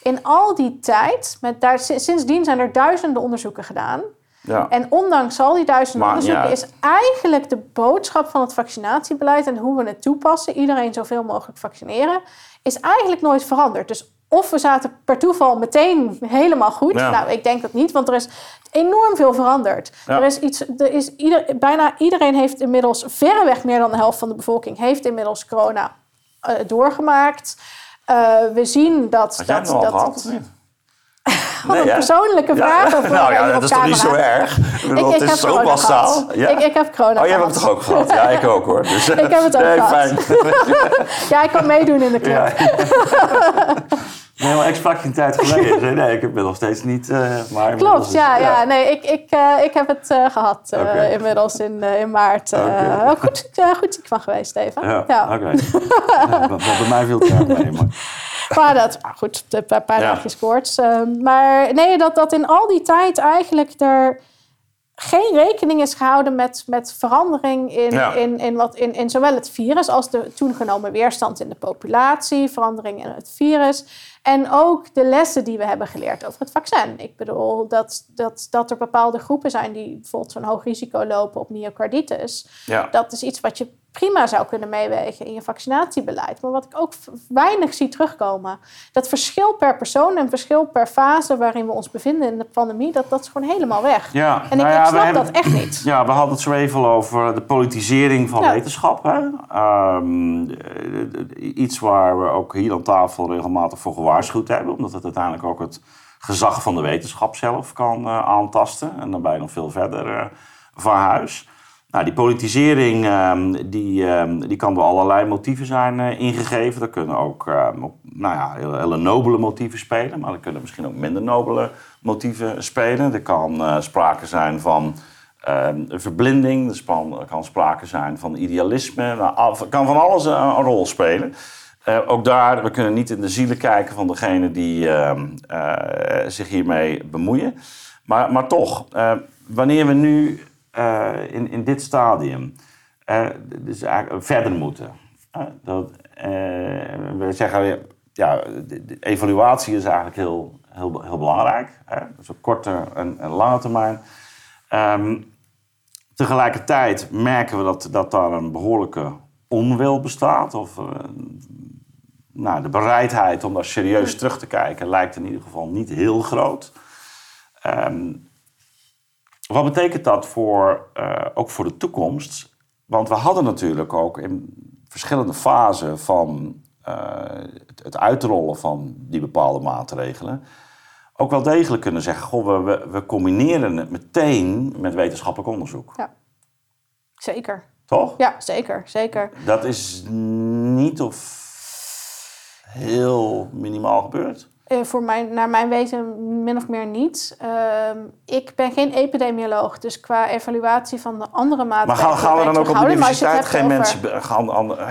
In al die tijd, met daar, sindsdien zijn er duizenden onderzoeken gedaan. Ja. En ondanks al die duizenden onderzoeken is eigenlijk de boodschap van het vaccinatiebeleid en hoe we het toepassen, iedereen zoveel mogelijk vaccineren, is eigenlijk nooit veranderd. Dus of we zaten per toeval meteen helemaal goed. Nou, ik denk dat niet, want er is enorm veel veranderd. Er is iets, er is ieder, bijna iedereen heeft inmiddels, verreweg meer dan de helft van de bevolking, heeft inmiddels corona uh, doorgemaakt. Uh, we zien dat. Had dat, dat, dat, *laughs* Nee, een persoonlijke vraag? *laughs* Ja. Of, nou ja, dat is toch niet zo erg? Ik, *laughs* ik, het is zo massaal. Ja. Ik, ik heb corona Oh, jij hebt het toch ook gehad? Ja, ik ook hoor. Dus, ik heb het ook nee, gehad. Fijn. ja, ik kan meedoen in de club. Nee, maar exact een tijd *laughs* geleden. Nee, nee, ik heb het nog steeds niet. Uh, maar Klopt, ja, ja, ja. Nee, ik, ik, uh, ik heb het uh, gehad okay. inmiddels in, in maart. Okay. goed, goed ziek van geweest, Steven. Ja, ja. oké. Okay. *laughs* ja, bij mij viel het erg mee. Maar... Maar dat, maar goed, een paar, paar ja. dagjes koorts. Maar nee, dat, dat in al die tijd eigenlijk er geen rekening is gehouden met, met verandering in, in, in, wat, in, in zowel het virus als de toegenomen weerstand in de populatie, verandering in het virus. En ook de lessen die we hebben geleerd over het vaccin. Ik bedoel dat, dat, dat er bepaalde groepen zijn die bijvoorbeeld zo'n hoog risico lopen op myocarditis. Ja. Dat is iets wat je prima zou kunnen meewegen in je vaccinatiebeleid. Maar wat ik ook weinig zie terugkomen. Dat verschil per persoon en verschil per fase waarin we ons bevinden in de pandemie, dat, dat is gewoon helemaal weg. Ja, en ik, nou ik snap dat echt niet. Ja, we hadden het zo even over de politisering van wetenschap. Hè? Um, iets waar we ook hier aan tafel regelmatig voor gewaarschuwd hebben, omdat het uiteindelijk ook het gezag van de wetenschap zelf kan uh, aantasten. En je nog veel verder uh, van huis. Nou, die politisering um, die, um, die kan door allerlei motieven zijn uh, ingegeven. Er kunnen ook um, nou ja, hele, hele, nobele motieven spelen, maar er kunnen misschien ook minder nobele motieven spelen. Er kan uh, sprake zijn van ehm, verblinding, er kan sprake zijn van idealisme. Nou, kan van alles een, een rol spelen. Eh, ook daar, we kunnen niet in de zielen kijken van degene die ehm, eh, zich hiermee bemoeien. Maar, maar toch, eh, wanneer we nu eh, in, in dit stadium eh, dus eigenlijk verder moeten. eh, dat, we zeggen, ja, de, de evaluatie is eigenlijk heel, heel, heel belangrijk. Hè? Dus op korte en, en lange termijn. Ehm, tegelijkertijd merken we dat, dat daar een behoorlijke onwil bestaat. Of nou, de bereidheid om daar serieus terug te kijken lijkt in ieder geval niet heel groot. Ehm, wat betekent dat voor, eh, ook voor de toekomst? Want we hadden natuurlijk ook in verschillende fasen van eh, het, het uitrollen van die bepaalde maatregelen... ook wel degelijk kunnen zeggen... Goh, we, we, we combineren het meteen met wetenschappelijk onderzoek. Ja, zeker. Toch? Ja, zeker, zeker. Dat is niet of heel minimaal gebeurd. Eh, voor mijn, naar mijn weten min of meer niet. Ehm, ik ben geen epidemioloog, dus qua evaluatie van de andere Maar maatregelen... gaan, gaan we dan ook op de. Maar universiteit geen over- mensen... Gaan,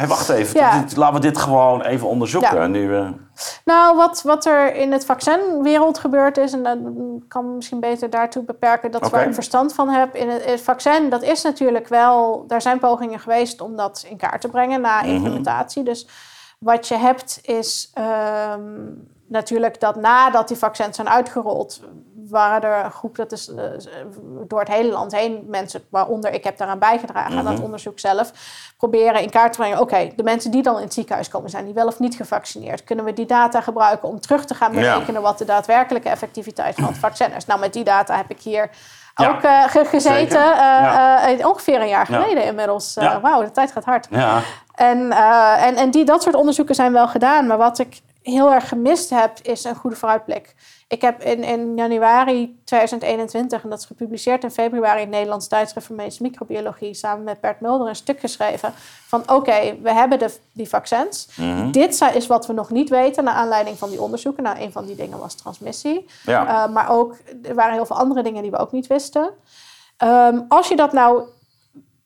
wacht even, Ja. dit- laten we dit gewoon even onderzoeken. Ja. Nu, we Nou, wat, wat er in het vaccinwereld gebeurd is, en dan kan misschien beter daartoe beperken, dat waar ik verstand van heb. In het, het vaccin, dat is natuurlijk wel, daar zijn pogingen geweest om dat in kaart te brengen na Mhm. implementatie. Dus wat je hebt is ehm, natuurlijk dat nadat die vaccins zijn uitgerold, waren er een groep, dat is eh, door het hele land heen, mensen, waaronder ik heb daaraan bijgedragen aan dat Mhm. onderzoek zelf, proberen in kaart te brengen, oké, de mensen die dan in het ziekenhuis komen, zijn die wel of niet gevaccineerd? Kunnen we die data gebruiken om terug te gaan Ja. berekenen wat de daadwerkelijke effectiviteit van het vaccin is? Nou, met die data heb ik hier Ja, ook eh, ge- gezeten, eh, Ja. ongeveer een jaar Ja. geleden inmiddels. Wauw, de tijd gaat hard. En, en, en die, dat soort onderzoeken zijn wel gedaan. Maar wat ik heel erg gemist heb, is een goede vooruitblik. Ik heb in, in januari 2021, en dat is gepubliceerd in februari in het Nederlands tijdschrift voor Medische Microbiologie, samen met Bert Mulder een stuk geschreven van oké, we hebben de, die vaccins. Mhm. Dit is wat we nog niet weten naar aanleiding van die onderzoeken. Nou, een van die dingen was transmissie. ja. Uh, maar ook, er waren heel veel andere dingen die we ook niet wisten. Ehm, als je dat nou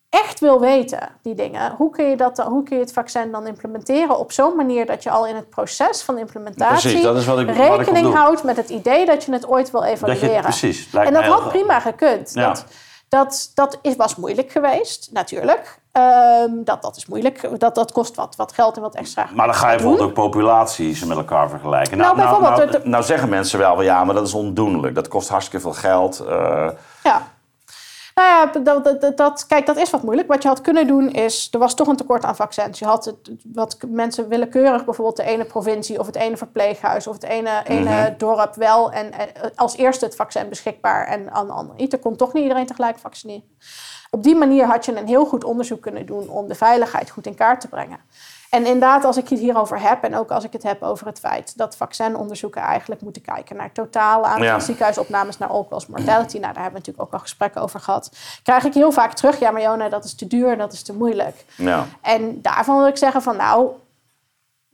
echt wil weten, die dingen, hoe kun, je dat dan, hoe kun je het vaccin dan implementeren op zo'n manier dat je al in het proces van implementatie Precies, dat is wat ik- rekening houdt met het idee dat je het ooit wil dat evalueren. je, precies. en dat had prima gekund. Ja. Dat, dat, dat is, was moeilijk geweest, natuurlijk. Ehm, dat, dat is moeilijk. Dat, dat kost wat, wat geld en wat extra. Maar dan ga je bijvoorbeeld ook populaties met elkaar vergelijken. Nou, nou, bijvoorbeeld, nou, de- nou zeggen mensen wel, ja, maar dat is ondoenlijk. Dat kost hartstikke veel geld. eh, Ja. Nou ja, dat, dat, dat, kijk, dat is wat moeilijk. Wat je had kunnen doen is, er was toch een tekort aan vaccins. Je had het, wat mensen willekeurig, bijvoorbeeld de ene provincie of het ene verpleeghuis of het ene, ene Mhm. dorp wel en, en als eerste het vaccin beschikbaar en aan de andere niet. Er kon toch niet iedereen tegelijk vaccineren. Op die manier had je een heel goed onderzoek kunnen doen om de veiligheid goed in kaart te brengen. En inderdaad, als ik het hierover heb en ook als ik het heb over het feit dat vaccinonderzoeken eigenlijk moeten kijken naar totale aantal Ja. ziekenhuisopnames, naar all-cause mortality, nou, daar hebben we natuurlijk ook al gesprekken over gehad, krijg ik heel vaak terug, ja maar Jona, dat is te duur en dat is te moeilijk. ja. En daarvan wil ik zeggen van nou,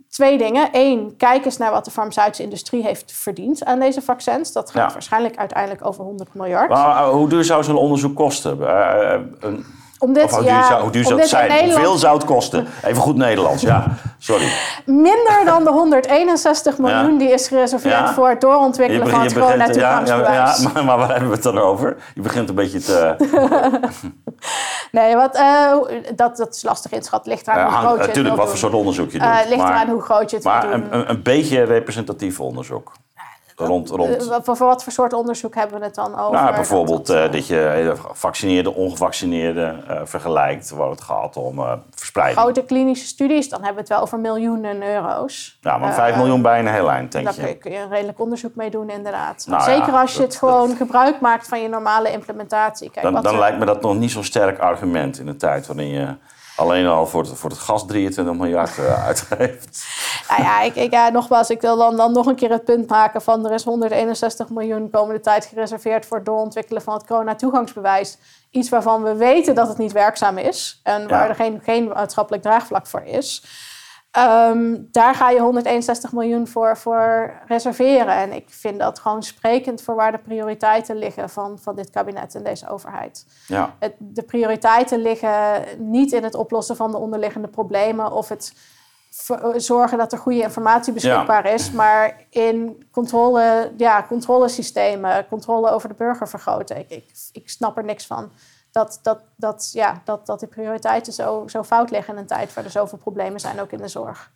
twee dingen. Eén, kijk eens naar wat de farmaceutische industrie heeft verdiend aan deze vaccins. Dat gaat Ja. waarschijnlijk uiteindelijk over 100 miljard. Maar eh, hoe duur zou zo'n onderzoek kosten? Eh, eh, een, Om dit, of hoe duur ja, zou, hoe duur om zou het zijn? Hoeveel Nederland zou het kosten? Even goed Nederlands, ja. Sorry. minder dan de 161 miljoen Ja. die is gereserveerd Ja. voor het doorontwikkelen van het ja, ja, coronatoegangsbewijs. ja, *laughs* maar, maar waar hebben we het dan over? Je begint een beetje te... *laughs* Nee, wat, eh, dat, dat is lastig inschatten. Ligt eraan hoe groot je het natuurlijk wat voor soort onderzoek je doet. Eh, ligt maar eraan hoe groot je het maar doen. een, een, een beetje representatief onderzoek. Rond, rond. Eh, wat- voor, voor wat voor soort onderzoek hebben we het dan over? Nou, Dat- bijvoorbeeld dat, eh, eh, dat je eh, gevaccineerde, ongevaccineerde eh, vergelijkt. Waar het gaat om eh, verspreiding. grote klinische studies, dan hebben we het wel over miljoenen euro's. Ja, maar Eh, 5 miljoen bij een heel eind, denk Daar kun je, je. kun je een redelijk onderzoek mee doen, inderdaad. Nou Zeker ja, als je dat- het gewoon gebruik maakt van je normale implementatie. Kijk, Dan, dan er- lijkt me dat nog niet zo'n sterk argument in een tijd waarin je alleen al voor het, voor het gas 23 miljard eh, uitgeeft. Nou ja, ik, ik, ja, nogmaals, ik wil dan, dan nog een keer het punt maken van... er is 161 miljoen komende tijd gereserveerd... voor het doorontwikkelen van het corona-toegangsbewijs. Iets waarvan we weten dat het niet werkzaam is... en waar Ja. er geen, geen maatschappelijk draagvlak voor is. Ehm, daar ga je 161 miljoen voor, voor reserveren. En ik vind dat gewoon sprekend voor waar de prioriteiten liggen van, van dit kabinet en deze overheid. Ja. Het, de prioriteiten liggen niet in het oplossen van de onderliggende problemen of het zorgen dat er goede informatie beschikbaar is, maar in controle, ja, controlesystemen, controle over de burger vergroten. Ik, ik, ik snap er niks van. Dat, dat, dat, ja, dat, dat die prioriteiten zo, zo fout liggen in een tijd waar er zoveel problemen zijn, ook in de zorg.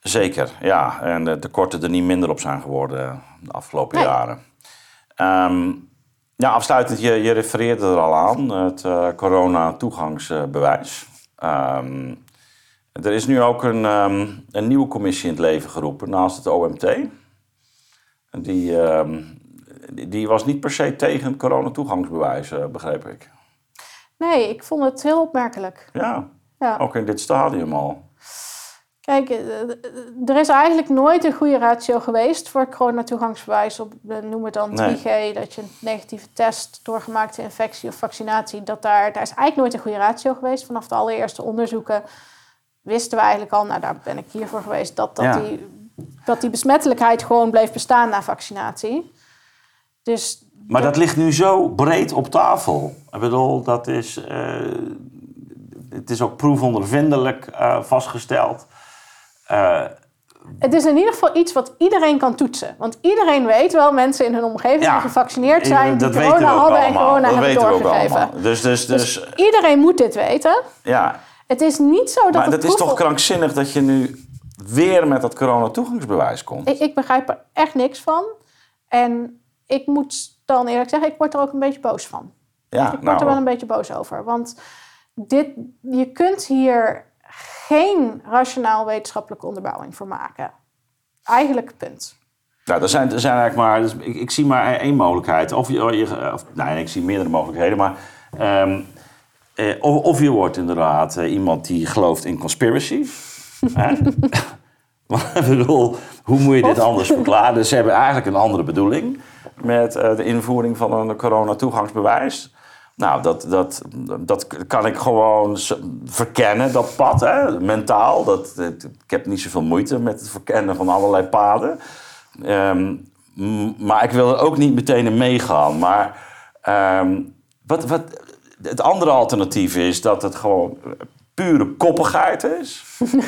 Zeker, ja. En de tekorten er niet minder op zijn geworden de afgelopen Nee. jaren. Ehm, ja, afsluitend, je, je refereerde er al aan, het eh, corona-toegangsbewijs. Ehm, er is nu ook een, ehm, een nieuwe commissie in het leven geroepen naast het OMT. En Die, ehm, die, die was niet per se tegen het coronatoegangsbewijs, eh, begreep ik. Nee, ik vond het heel opmerkelijk. Ja, Ja. ook in dit stadium al. Kijk, eh, er is eigenlijk nooit een goede ratio geweest voor het coronatoegangsbewijs op, eh, noem het dan Nee. 3G, dat je een negatieve test doorgemaakte infectie of vaccinatie, dat daar, daar is eigenlijk nooit een goede ratio geweest. Vanaf de allereerste onderzoeken wisten we eigenlijk al, nou daar ben ik hier voor geweest, dat, dat, Ja. die, dat die besmettelijkheid gewoon bleef bestaan na vaccinatie. Dus Maar dat ligt nu zo breed op tafel. Ik bedoel, dat is, eh, het is ook proefondervindelijk eh, vastgesteld. Eh, Het is in ieder geval iets wat iedereen kan toetsen. Want iedereen weet wel, mensen in hun omgeving Ja, die gevaccineerd zijn, die corona hadden en corona dat hebben doorgegeven. Dus, dus, dus, Dus iedereen moet dit weten. ja. Het is niet zo dat Maar het dat is toch krankzinnig dat je nu weer met dat coronatoegangsbewijs komt. Ik, ik begrijp er echt niks van. En ik moet dan eerlijk zeggen, ik word er ook een beetje boos van. ja, ik word er wel nou, een beetje boos over. Want dit, je kunt hier geen rationaal wetenschappelijke onderbouwing voor maken. Eigenlijk punt. nou, er, zijn, er zijn eigenlijk maar... dus ik, ik zie maar één mogelijkheid. Of je, je- of, nee, ik zie meerdere mogelijkheden. Maar ehm, eh, of, of je wordt inderdaad eh, iemand die gelooft in conspiracy. *laughs* *laughs* Maar ik bedoel, hoe moet je dit anders verklaren? Dus ze hebben eigenlijk een andere bedoeling met eh, de invoering van een coronatoegangsbewijs. Nou, dat, dat, dat kan ik gewoon verkennen, dat pad, hè, mentaal. Dat, ik heb niet zoveel moeite met het verkennen van allerlei paden. Ehm, maar ik wil er ook niet meteen in meegaan. Maar ehm, wat, wat, het andere alternatief is dat het gewoon pure koppigheid is. *laughs*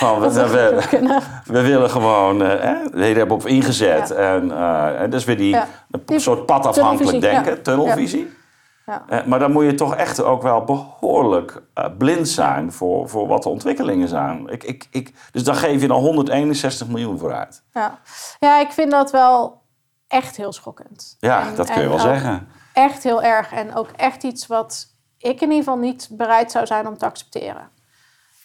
We, we, we willen gewoon, eh, hè, we hebben op ingezet. Ja. En, eh, en dus weer die, Ja. een Die soort padafhankelijk denken, ja. tunnelvisie. Ja. Eh, maar dan moet je toch echt ook wel behoorlijk eh, blind zijn voor, voor wat de ontwikkelingen zijn. Ik, ik, ik, dus dan geef je dan 161 miljoen voor uit. Ja. ja, ik vind dat wel echt heel schokkend. Ja, En- dat kun je wel zeggen. Echt heel erg. En ook echt iets wat ik in ieder geval niet bereid zou zijn om te accepteren.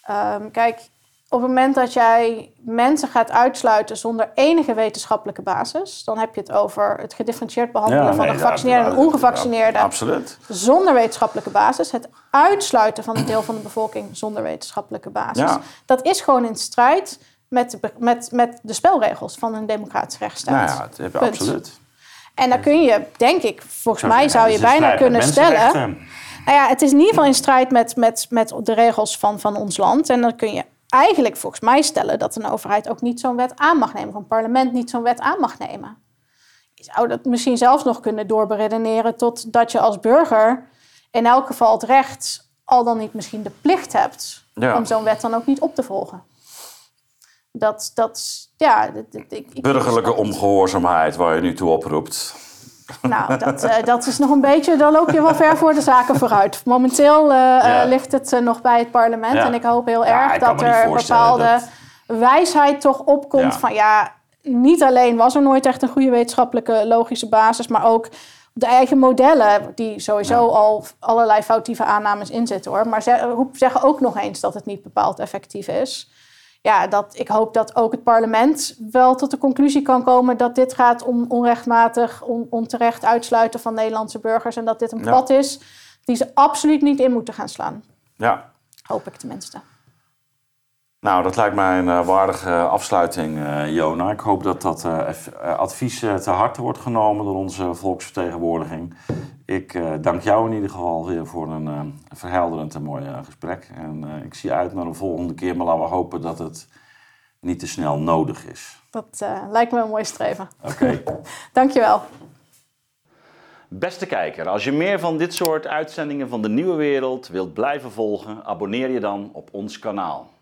Ehm, kijk, op het moment dat jij mensen gaat uitsluiten zonder enige wetenschappelijke basis, dan heb je het over het gedifferentieerd behandelen van nee, de gevaccineerden en ja, Absoluut. zonder wetenschappelijke basis. Het uitsluiten van een deel van de bevolking zonder wetenschappelijke basis. Ja. Dat is gewoon in strijd met met, met de spelregels van een democratische rechtsstaat. Nou ja, heb je absoluut. En dan kun je, denk ik, volgens mij zou je bijna kunnen stellen. mensenrechten. Nou ja, het is in ieder geval in strijd met, met, met de regels van, van ons land. En dan kun je eigenlijk volgens mij stellen dat een overheid ook niet zo'n wet aan mag nemen. Of een parlement niet zo'n wet aan mag nemen. Je zou dat misschien zelfs nog kunnen doorberedeneren tot dat je als burger in elk geval het recht, al dan niet misschien de plicht hebt, Ja. om zo'n wet dan ook niet op te volgen. Dat, dat ja... dat- dat- ik- ik- Burgerlijke ongehoorzaamheid waar je nu toe oproept. Nou, dat, eh, *laughs* dat is nog een beetje, dan loop je wel ver voor de zaken vooruit. Momenteel eh, Ja. eh, ligt het nog bij het parlement. Ja. En ik hoop heel erg dat er bepaalde dat- wijsheid toch opkomt van ja, niet alleen was er nooit echt een goede wetenschappelijke logische basis, maar ook de eigen modellen, die sowieso al allerlei foutieve aannames inzetten hoor. Maar ze, zeggen ook nog eens dat het niet bepaald effectief is. Ja, dat, ik hoop dat ook het parlement wel tot de conclusie kan komen dat dit gaat om onrechtmatig, on, onterecht uitsluiten van Nederlandse burgers. En dat dit een Ja. pad is die ze absoluut niet in moeten gaan slaan. Ja, Hoop ik tenminste. Nou, dat lijkt mij een uh, waardige afsluiting, uh, Jona. Ik hoop dat dat uh, advies te harte wordt genomen door onze volksvertegenwoordiging. Ik dank jou in ieder geval weer voor een verhelderend en mooi gesprek. En ik zie uit naar de volgende keer, maar laten we hopen dat het niet te snel nodig is. Dat lijkt me een mooi streven. Oké. *laughs* Okay. Dankjewel. Beste kijker, als je meer van dit soort uitzendingen van de Nieuwe Wereld wilt blijven volgen, abonneer je dan op ons kanaal.